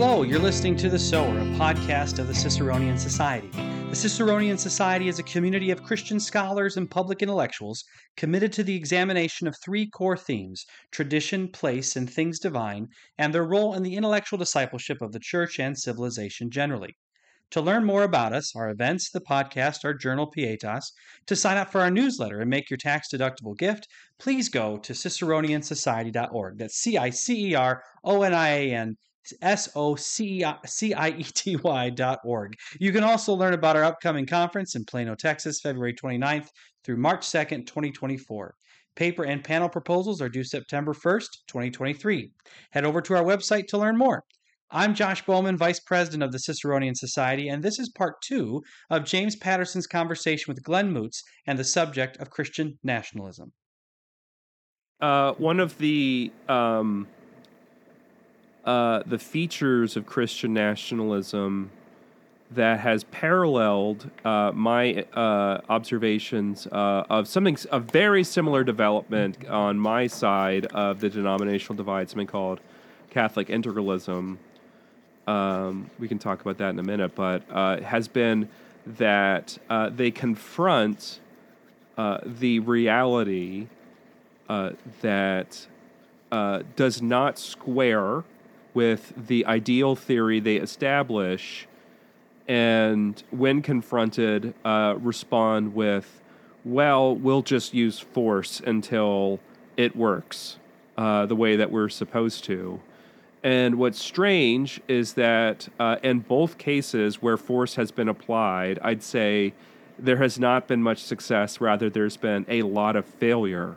Hello, you're listening to The Sower, a podcast of the Ciceronian Society. The Ciceronian Society is a community of Christian scholars and public intellectuals committed to the examination of three core themes tradition, place, and things divine, and their role in the intellectual discipleship of the church and civilization generally. To learn more about us, our events, the podcast, our journal Pietas, to sign up for our newsletter and make your tax deductible gift, please go to ciceroniansociety.org. That's C I C E R O N I A N S O C I E T Y dot org. You can also learn about our upcoming conference in Plano, Texas, February 29th through March 2nd, 2024. Paper and panel proposals are due September 1st, 2023. Head over to our website to learn more. I'm Josh Bowman, Vice President of the Ciceronian Society, and this is part two of James Patterson's conversation with Glenn Moots and the subject of Christian nationalism. Uh, one of the um, uh, the features of Christian nationalism that has paralleled uh, my uh, observations uh, of something a very similar development on my side of the denominational divide, something called Catholic integralism. Um, we can talk about that in a minute, but uh, has been that uh, they confront the reality that does not square with the ideal theory they establish, and when confronted, uh, respond with, well, we'll just use force until it works uh, the way that we're supposed to. And what's strange is that uh, in both cases where force has been applied, I'd say there has not been much success. Rather, there's been a lot of failure.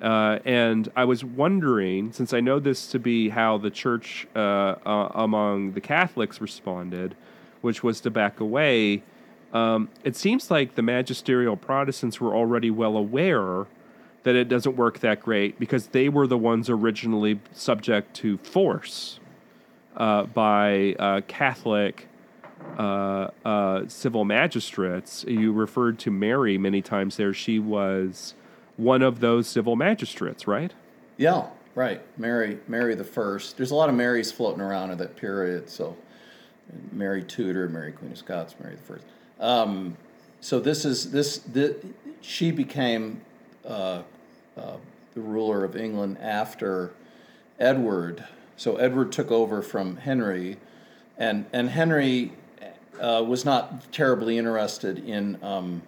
Uh, and I was wondering, since I know this to be how the church uh, uh, among the Catholics responded, which was to back away, um, it seems like the magisterial Protestants were already well aware that it doesn't work that great because they were the ones originally subject to force uh, by uh, Catholic uh, civil magistrates. You referred to Mary many times there. She was one of those civil magistrates, right? Yeah, right. Mary, Mary the First. There's a lot of Marys floating around in that period. So, Mary Tudor, Mary Queen of Scots, Mary the First. Um, so this is this, this she became uh, uh, the ruler of England after Edward. So Edward took over from Henry, and and Henry uh, was not terribly interested in. Um,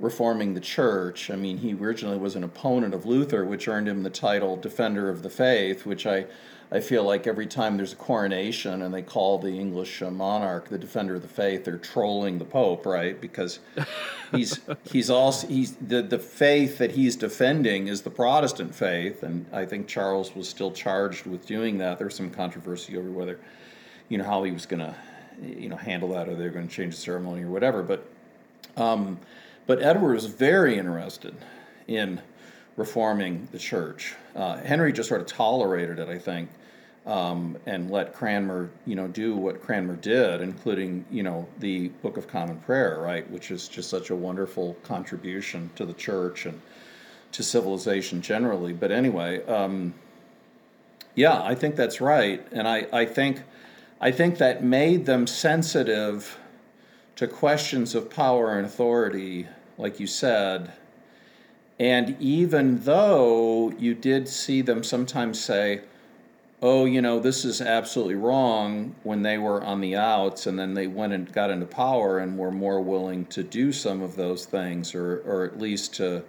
reforming the church. I mean, he originally was an opponent of Luther, which earned him the title Defender of the Faith, which I, I feel like every time there's a coronation and they call the English uh, monarch the Defender of the Faith, they're trolling the Pope, right? Because he's he's also he's the the faith that he's defending is the Protestant faith, and I think Charles was still charged with doing that. There's some controversy over whether, you know, how he was going to, you know, handle that, or they're going to change the ceremony or whatever, but. Um, but Edward was very interested in reforming the church. Uh, Henry just sort of tolerated it, I think, um, and let Cranmer, you know, do what Cranmer did, including, you know, the Book of Common Prayer, right, which is just such a wonderful contribution to the church and to civilization generally. But anyway, um, yeah, I think that's right, and I, I think, I think that made them sensitive to questions of power and authority like you said. And even though you did see them sometimes say, oh, you know, this is absolutely wrong when they were on the outs and then they went and got into power and were more willing to do some of those things or, or at least to,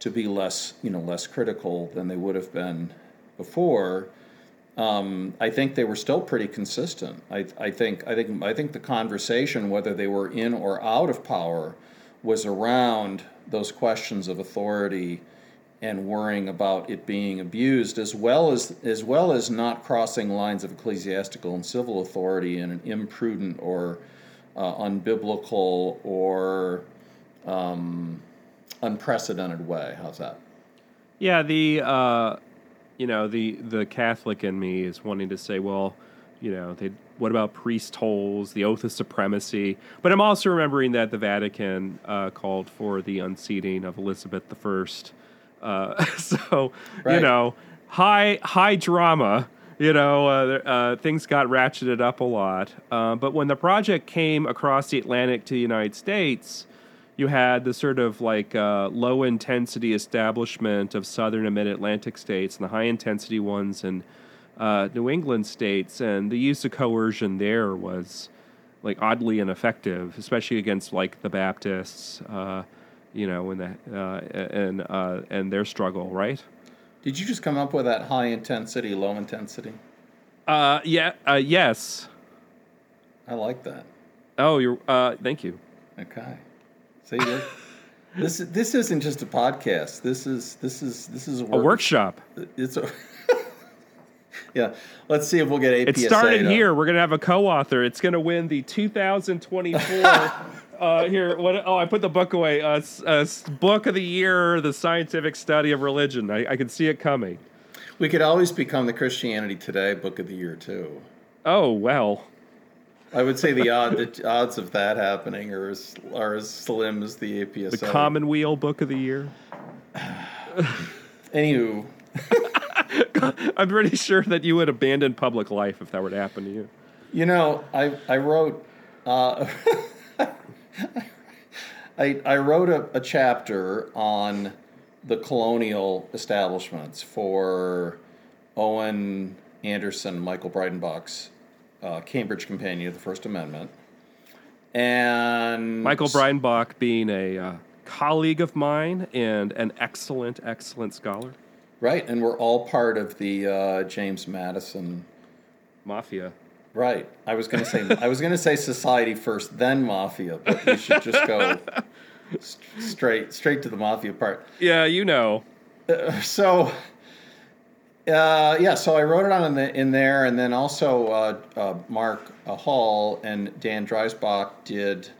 to be less, you know, less critical than they would have been before. Um, I think they were still pretty consistent. I, I think I think I think the conversation, whether they were in or out of power, was around those questions of authority and worrying about it being abused, as well as as well as not crossing lines of ecclesiastical and civil authority in an imprudent or uh, unbiblical or um, unprecedented way. How's that? Yeah, the uh, you know the the Catholic in me is wanting to say, well, you know, they what about priest holes, the oath of supremacy? But I'm also remembering that the Vatican uh, called for the unseating of Elizabeth I. Uh, so right. you know, high high drama. you know, uh, uh, things got ratcheted up a lot. Uh, but when the project came across the Atlantic to the United States, you had the sort of like uh, low intensity establishment of southern and mid Atlantic states and the high intensity ones in uh, New England states. And the use of coercion there was like oddly ineffective, especially against like the Baptists, uh, you know, and the, and, and their struggle, right? Did you just come up with that high intensity, low intensity? Uh, yeah, uh, yes. I like that. Oh, you're. Uh, thank you. Okay. See, this this isn't just a podcast. This is this is this is a, work, a workshop. It's a. yeah, let's see if we'll get APSA. It started here. We're gonna have a co-author. It's gonna win the 2024 uh, here, what? Oh, I put the book away. Uh, uh, book of the year: The Scientific Study of Religion. I, I can see it coming. We could always become the Christianity Today Book of the Year too. Oh well. I would say the, odd, the odds of that happening are as, are as slim as the APSA. The Commonweal Book of the Year. Anywho. I'm pretty sure that you would abandon public life if that were to happen to you. You know, I I wrote uh, I, I wrote a, a chapter on the colonial establishments for Owen Anderson, Michael Breidenbach's uh, Cambridge Companion of the First Amendment. And Michael Breidenbach being a uh, colleague of mine and an excellent, excellent scholar. Right, and we're all part of the uh, James Madison Mafia. Right. I was gonna say I was gonna say society first, then mafia, but you should just go straight straight to the mafia part. Yeah, you know. Uh, so. Uh, yeah, so I wrote it on in, the, in there, and then also uh, uh Mark uh, Hall and Dan Dreisbach did.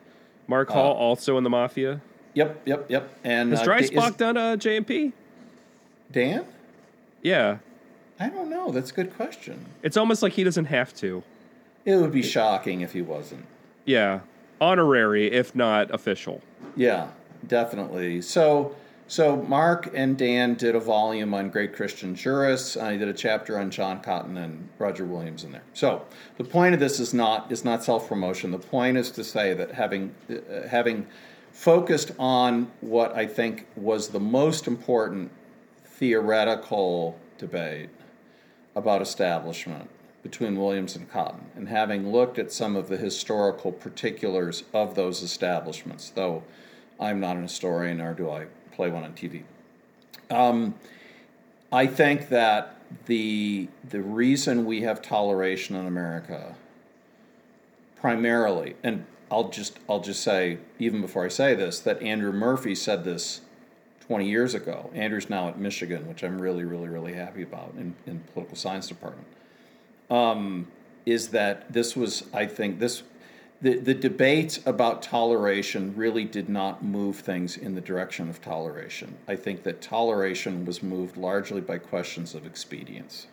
Mark Hall also in the mafia. Yep, yep, yep. And has Dreisbach is, done a JMP? Dan? Yeah. I don't know. That's a good question. It's almost like he doesn't have to. It would be shocking if he wasn't. Yeah, honorary if not official. Yeah, definitely. So, so Mark and Dan did a volume on great Christian jurists. I did a chapter on John Cotton and Roger Williams in there. So, the point of this is not is not self promotion. The point is to say that having uh, having focused on what I think was the most important theoretical debate about establishment between Williams and Cotton, and having looked at some of the historical particulars of those establishments, though I'm not an historian nor do I play one on TV. Um, I think that the the reason we have toleration in America, primarily, and I'll just I'll just say even before I say this that Andrew Murphy said this 20 years ago. Andrew's now at Michigan, which I'm really really really happy about in in political science department um, is that this was, I think, this the, the debate about toleration really did not move things in the direction of toleration. I think that toleration was moved largely by questions of expedience.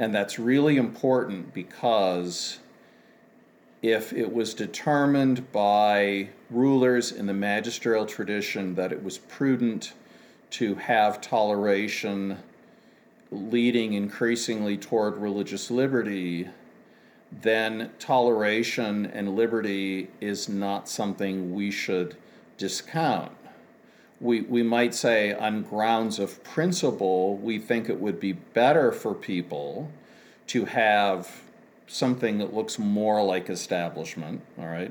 And that's really important because if it was determined by rulers in the magisterial tradition that it was prudent to have toleration leading increasingly toward religious liberty, then toleration and liberty is not something we should discount. We, we might say, on grounds of principle, we think it would be better for people to have something that looks more like establishment, all right?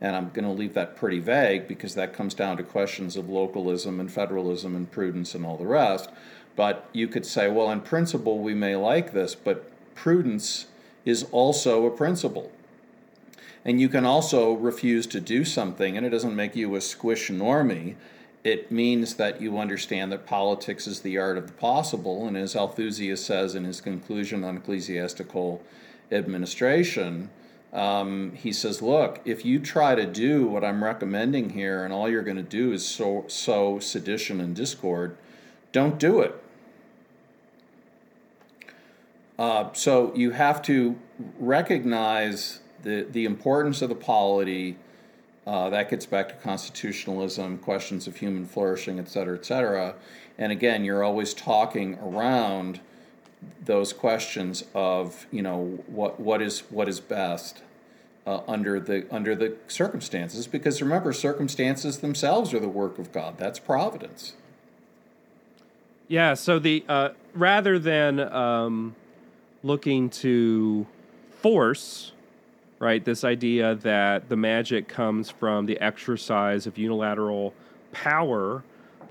And I'm going to leave that pretty vague because that comes down to questions of localism and federalism and prudence and all the rest. But you could say, well, in principle, we may like this, but prudence is also a principle. And you can also refuse to do something, and it doesn't make you a squish normie. It means that you understand that politics is the art of the possible. And as Althusius says in his conclusion on ecclesiastical administration, um, he says, Look, if you try to do what I'm recommending here, and all you're going to do is sow, sow sedition and discord, don't do it. Uh, so you have to recognize the, the importance of the polity. Uh, that gets back to constitutionalism, questions of human flourishing, et cetera, et cetera. And again, you're always talking around those questions of you know what what is what is best uh, under the under the circumstances because remember circumstances themselves are the work of God. That's providence. Yeah so the uh, rather than um, looking to force right this idea that the magic comes from the exercise of unilateral power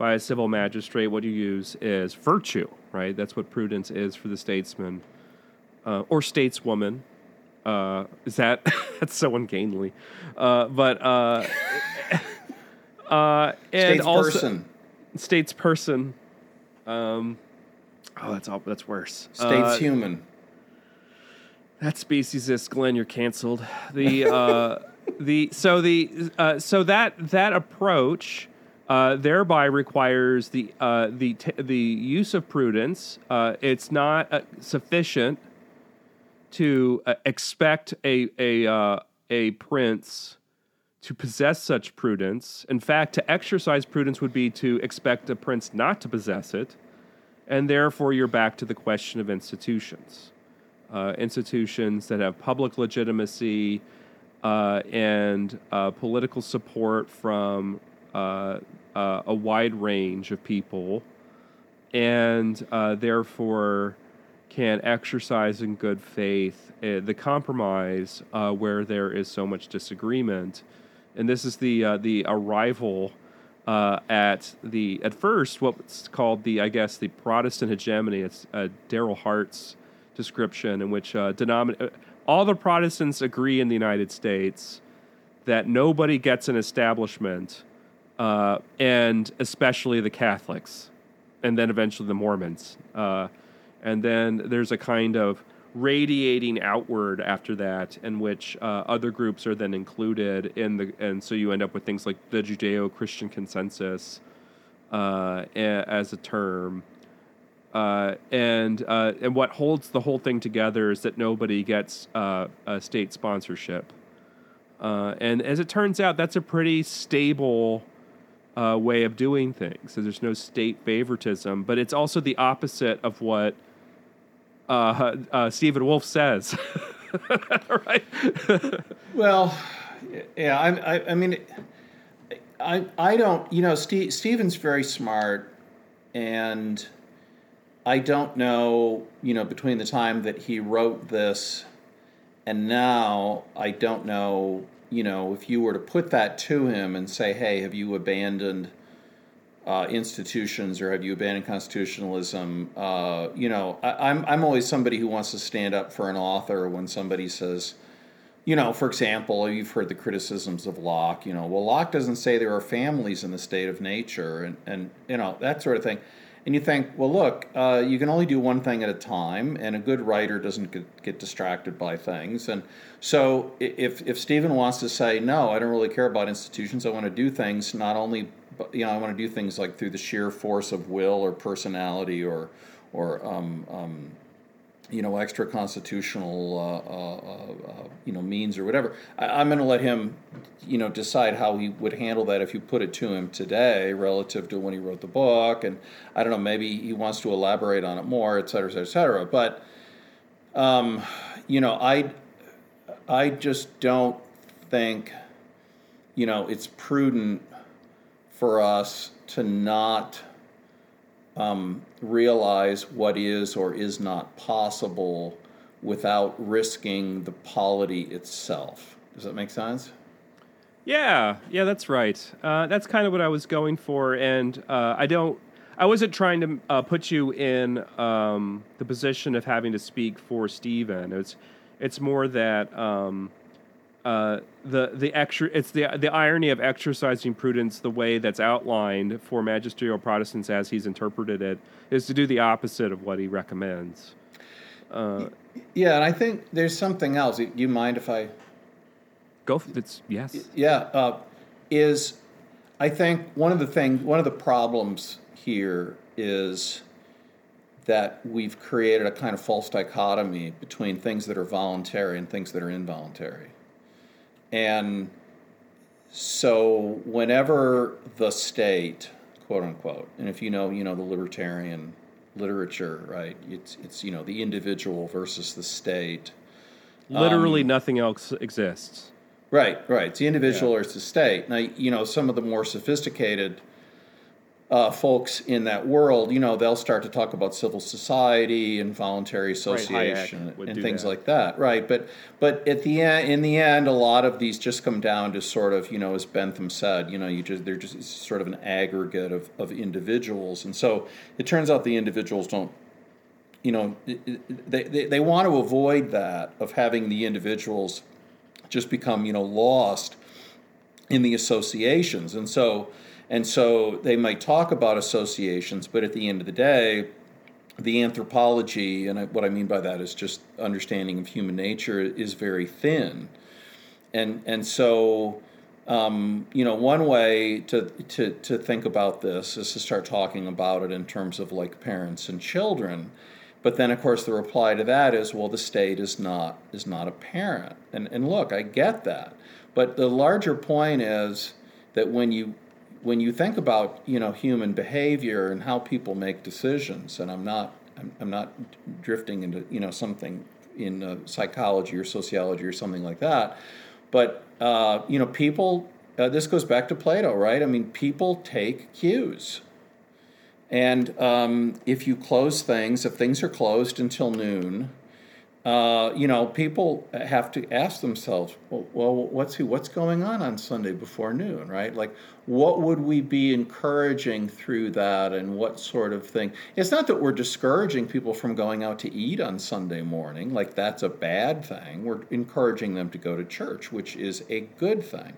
by a civil magistrate what you use is virtue right? That's what prudence is for the statesman uh, or stateswoman. Uh, is that that's so ungainly? Uh, but uh, uh, and States also statesperson. Um, oh, that's all. That's worse. States Uh, human. that speciesist, Glenn, you're canceled. The uh, the so the uh, so that that approach uh, thereby requires the uh, the t- the use of prudence. Uh, it's not uh, sufficient to uh, expect a a uh, a prince to possess such prudence. In fact, to exercise prudence would be to expect a prince not to possess it, and therefore you're back to the question of institutions institutions that have public legitimacy and political support from uh, uh, a wide range of people, and uh, therefore can exercise in good faith uh, the compromise uh, where there is so much disagreement. And this is the uh, the arrival uh, at the at first what's called the I guess the Protestant hegemony. It's Darryl Hart's description in which denomin- all the Protestants agree in the United States that nobody gets an establishment, uh, and especially the Catholics, and then eventually the Mormons, uh, and then there's a kind of radiating outward after that, in which uh, other groups are then included in the, and so you end up with things like the Judeo-Christian consensus uh, as a term. Uh, and uh, and what holds the whole thing together is that nobody gets a state sponsorship. Uh, and as it turns out, that's a pretty stable uh, way of doing things. So there's no state favoritism, but it's also the opposite of what uh, uh, Stephen Wolfe says. right? Well, yeah, I, I, I mean, I, I don't, you know, Steve, Stephen's very smart, and I don't know, you know, between the time that he wrote this and now, I don't know, you know, if you were to put that to him and say, hey, have you abandoned uh, institutions or have you abandoned constitutionalism? Uh, you know, I, I'm, I'm always somebody who wants to stand up for an author when somebody says, you know, for example, you've heard the criticisms of Locke. You know, well, Locke doesn't say there are families in the state of nature, and, and you know that sort of thing. And you think, well, look, uh, you can only do one thing at a time, and a good writer doesn't get, get distracted by things. And so, if if Stephen wants to say, no, I don't really care about institutions. I want to do things not only, you know, I want to do things like through the sheer force of will or personality or or um, um, you know, extra constitutional, uh, uh, uh, uh, you know, means or whatever. I, I'm going to let him, you know, decide how he would handle that if you put it to him today relative to when he wrote the book. And I don't know, maybe he wants to elaborate on it more, et cetera, et cetera, et cetera. But, um, you know, I, I just don't think, you know, it's prudent for us to not um, realize what is or is not possible without risking the polity itself. Does that make sense? Yeah, yeah, that's right. Uh, that's kind of what I was going for, and uh, I don't. I wasn't trying to uh, put you in um, the position of having to speak for Stephen. It's it's more that um, uh, the the extra. It's the the irony of exercising prudence the way that's outlined for magisterial Protestants as he's interpreted it is to do the opposite of what he recommends. Uh, Yeah, and I think there's something else. Do you mind if I? go. f- It's yes. Yeah, uh, is I think one of the things, one of the problems here is that we've created a kind of false dichotomy between things that are voluntary and things that are involuntary. And so whenever the state, quote unquote, and if you know, you know, the libertarian literature, right? It's it's you know the individual versus the state. Literally, um, nothing else exists. Right, right. It's the individual yeah. or it's the state. Now, you know, some of the more sophisticated uh, folks in that world, you know, they'll start to talk about civil society and voluntary association right, and things that. like that, right? But but at the end, in the end, a lot of these just come down to sort of, you know, as Bentham said, you know, you just they're just sort of an aggregate of, of individuals, and so it turns out the individuals don't, you know, they, they they want to avoid that of having the individuals just become, you know, lost in the associations, and so and so they might talk about associations, but at the end of the day, the anthropology, and what I mean by that is just understanding of human nature, is very thin. And, and so, um, you know, one way to, to, to think about this is to start talking about it in terms of like parents and children. But then, of course, the reply to that is, well, the state is not is not a parent. And and look, I get that, but the larger point is that when you when you think about you know human behavior and how people make decisions, and I'm not I'm, I'm not drifting into you know something in uh, psychology or sociology or something like that, but uh, you know people. Uh, this goes back to Plato, right? I mean, people take cues. And um, if you close things, if things are closed until noon, uh, you know, people have to ask themselves, well, well, what's what's going on on Sunday before noon, right? Like, what would we be encouraging through that, and what sort of thing? It's not that we're discouraging people from going out to eat on Sunday morning, like that's a bad thing. We're encouraging them to go to church, which is a good thing.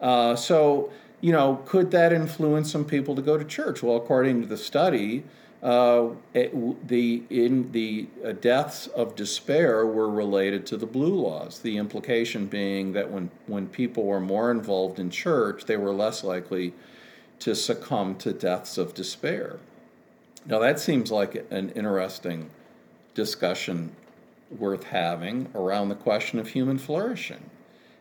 Uh, so, you know, could that influence some people to go to church? Well, according to the study uh, the in the uh, deaths of despair were related to the blue laws. The implication being that when when people were more involved in church, they were less likely to succumb to deaths of despair. Now that seems like an interesting discussion worth having around the question of human flourishing.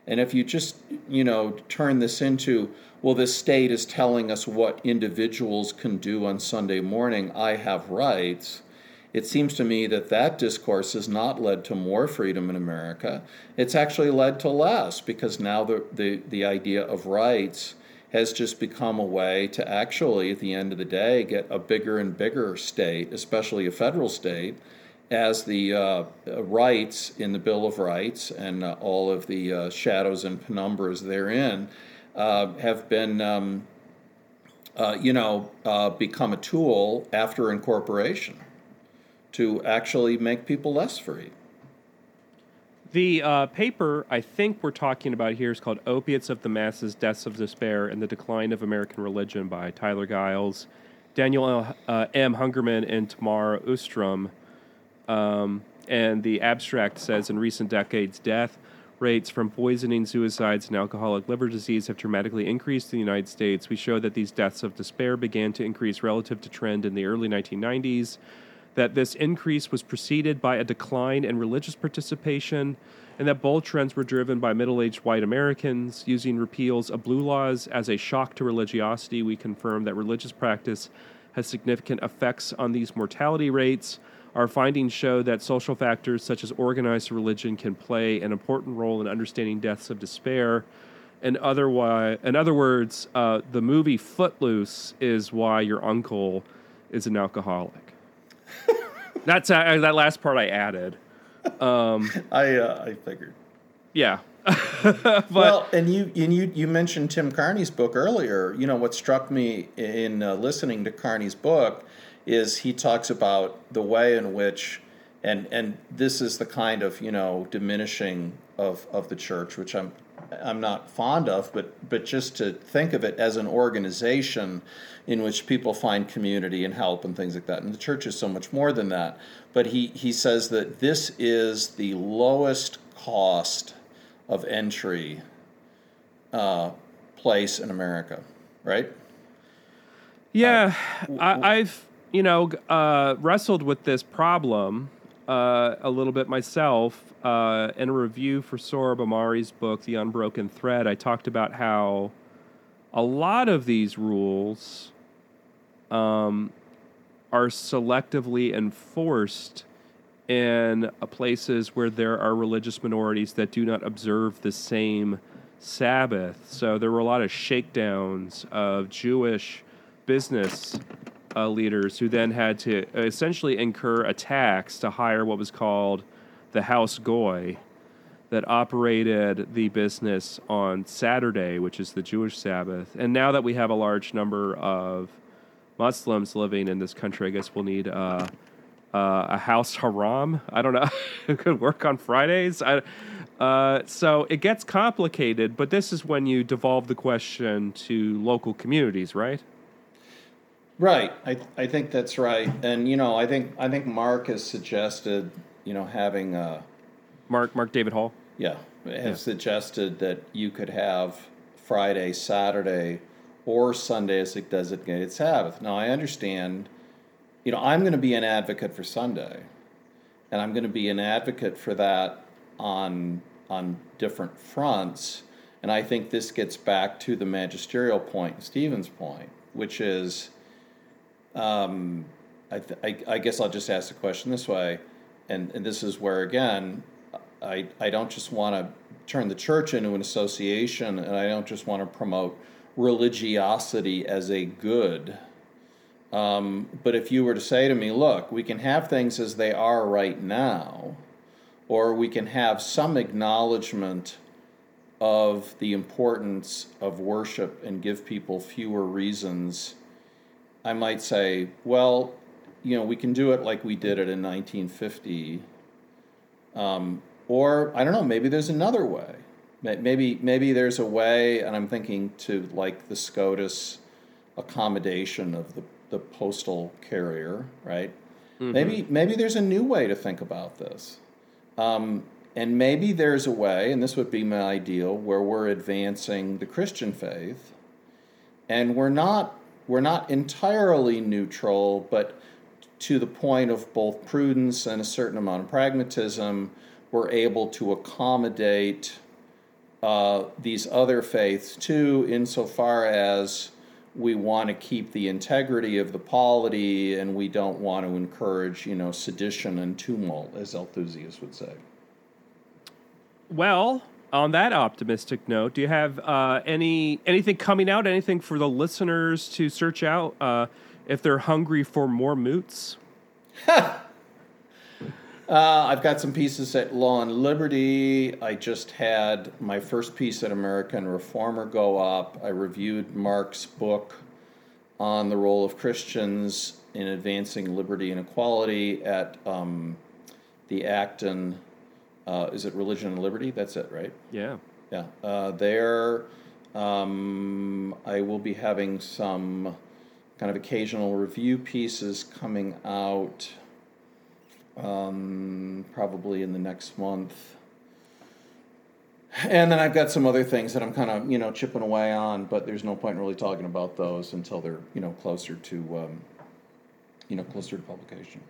And if you just, you know, turn this into, well, this state is telling us what individuals can do on Sunday morning, I have rights, it seems to me that that discourse has not led to more freedom in America. It's actually led to less because now the, the, the idea of rights has just become a way to actually, at the end of the day, get a bigger and bigger state, especially a federal state, as the uh, rights in the Bill of Rights and uh, all of the uh, shadows and penumbras therein uh, have been, um, uh, you know, uh, become a tool after incorporation to actually make people less free. The paper I think we're talking about here is called Opiates of the Masses, Deaths of Despair, and the Decline of American Religion by Tyler Giles, Daniel M. Hungerman, and Tamar Oostrom. Um, and the abstract says in recent decades, death rates from poisoning, suicides, and alcoholic liver disease have dramatically increased in the United States. We show that these deaths of despair began to increase relative to trend in the early 1990s, that this increase was preceded by a decline in religious participation, and that both trends were driven by middle aged white Americans. Using repeals of blue laws as a shock to religiosity, we confirm that religious practice has significant effects on these mortality rates. Our findings show that social factors such as organized religion can play an important role in understanding deaths of despair. And otherwise, in other words, uh, the movie Footloose is why your uncle is an alcoholic. That's uh, that last part I added. Um, I uh, I figured. Yeah. but, well, and you and you you mentioned Tim Carney's book earlier. You know what struck me in uh, listening to Carney's book is he talks about the way in which and and this is the kind of you know diminishing of of the church which I'm I'm not fond of but but just to think of it as an organization in which people find community and help and things like that. And the church is so much more than that. But he he says that this is the lowest cost of entry uh, place in America right? Yeah uh, I, I've you know, uh, wrestled with this problem uh, a little bit myself. Uh, in a review for Sohrab Ahmari's book, The Unbroken Thread, I talked about how a lot of these rules um, are selectively enforced in uh, places where there are religious minorities that do not observe the same Sabbath. So there were a lot of shakedowns of Jewish business uh, leaders who then had to essentially incur a tax to hire what was called the house goy that operated the business on Saturday, which is the Jewish Sabbath. And now that we have a large number of Muslims living in this country, I guess we'll need uh, uh, a house haram. I don't know. it could work on Fridays. I, uh, so it gets complicated, but this is when you devolve the question to local communities, right? Right. I, I think that's right. And, you know, I think, I think Mark has suggested, you know, having a, Mark Mark David Hall. Yeah, has yeah. suggested that you could have Friday, Saturday, or Sunday as a designated Sabbath. Now I understand, you know, I'm going to be an advocate for Sunday, and I'm going to be an advocate for that on on different fronts. And I think this gets back to the magisterial point, Stephen's point, which is, um, I, th- I, I guess I'll just ask the question this way, and, and this is where again I, I don't just want to turn the church into an association and I don't just want to promote religiosity as a good. Um, but if you were to say to me, look, we can have things as they are right now, or we can have some acknowledgement of the importance of worship and give people fewer reasons, I might say, well, you know, we can do it like we did it in 1950. Um, or I don't know, maybe there's another way. Maybe maybe there's a way, and I'm thinking to like the SCOTUS accommodation of the, the postal carrier, right? Mm-hmm. Maybe maybe there's a new way to think about this. Um, and maybe there's a way, and this would be my ideal, where we're advancing the Christian faith, and we're not we're not entirely neutral, but to the point of both prudence and a certain amount of pragmatism, we're able to accommodate uh, these other faiths too, insofar as we want to keep the integrity of the polity and we don't want to encourage, you know, sedition and tumult, as Althusius would say. Well, on that optimistic note, do you have uh, any anything coming out? Anything for the listeners to search out uh, if they're hungry for more moots? Uh, I've got some pieces at Law and Liberty. I just had my first piece at American Reformer go up. I reviewed Mark's book on the role of Christians in advancing liberty and equality at um, the Acton. Uh, is it Religion and Liberty? That's it, right? Yeah. Yeah. Uh, there, um, I will be having some kind of occasional review pieces coming out um, probably in the next month. And then I've got some other things that I'm kind of, you know, chipping away on, but there's no point in really talking about those until they're, you know, closer to, um, you know, closer to publication.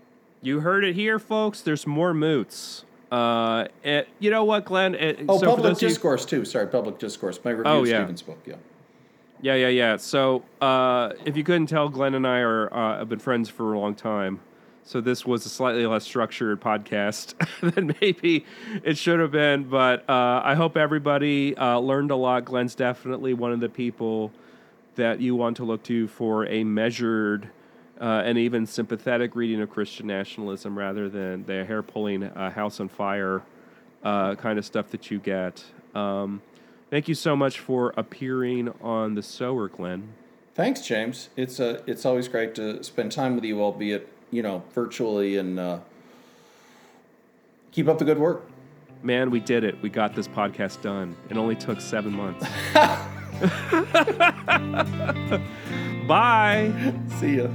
You heard it here, folks. There's more moots. Uh, it, you know what, Glenn? It, oh, so public discourse you... too. Sorry, public discourse. My review oh, of yeah. Stephen's book. Yeah. Yeah, yeah, yeah. So, uh, if you couldn't tell, Glenn and I are uh, have been friends for a long time. So this was a slightly less structured podcast than maybe it should have been. But uh, I hope everybody uh, learned a lot. Glenn's definitely one of the people that you want to look to for a measured uh, and even sympathetic reading of Christian nationalism rather than the hair pulling uh, house on fire uh, kind of stuff that you get. Um, thank you so much for appearing on the Sower, Glenn. Thanks, James. It's a, uh, it's always great to spend time with you, albeit you know, virtually and uh, keep up the good work. Man, we did it. We got this podcast done. It only took seven months. Bye. See ya.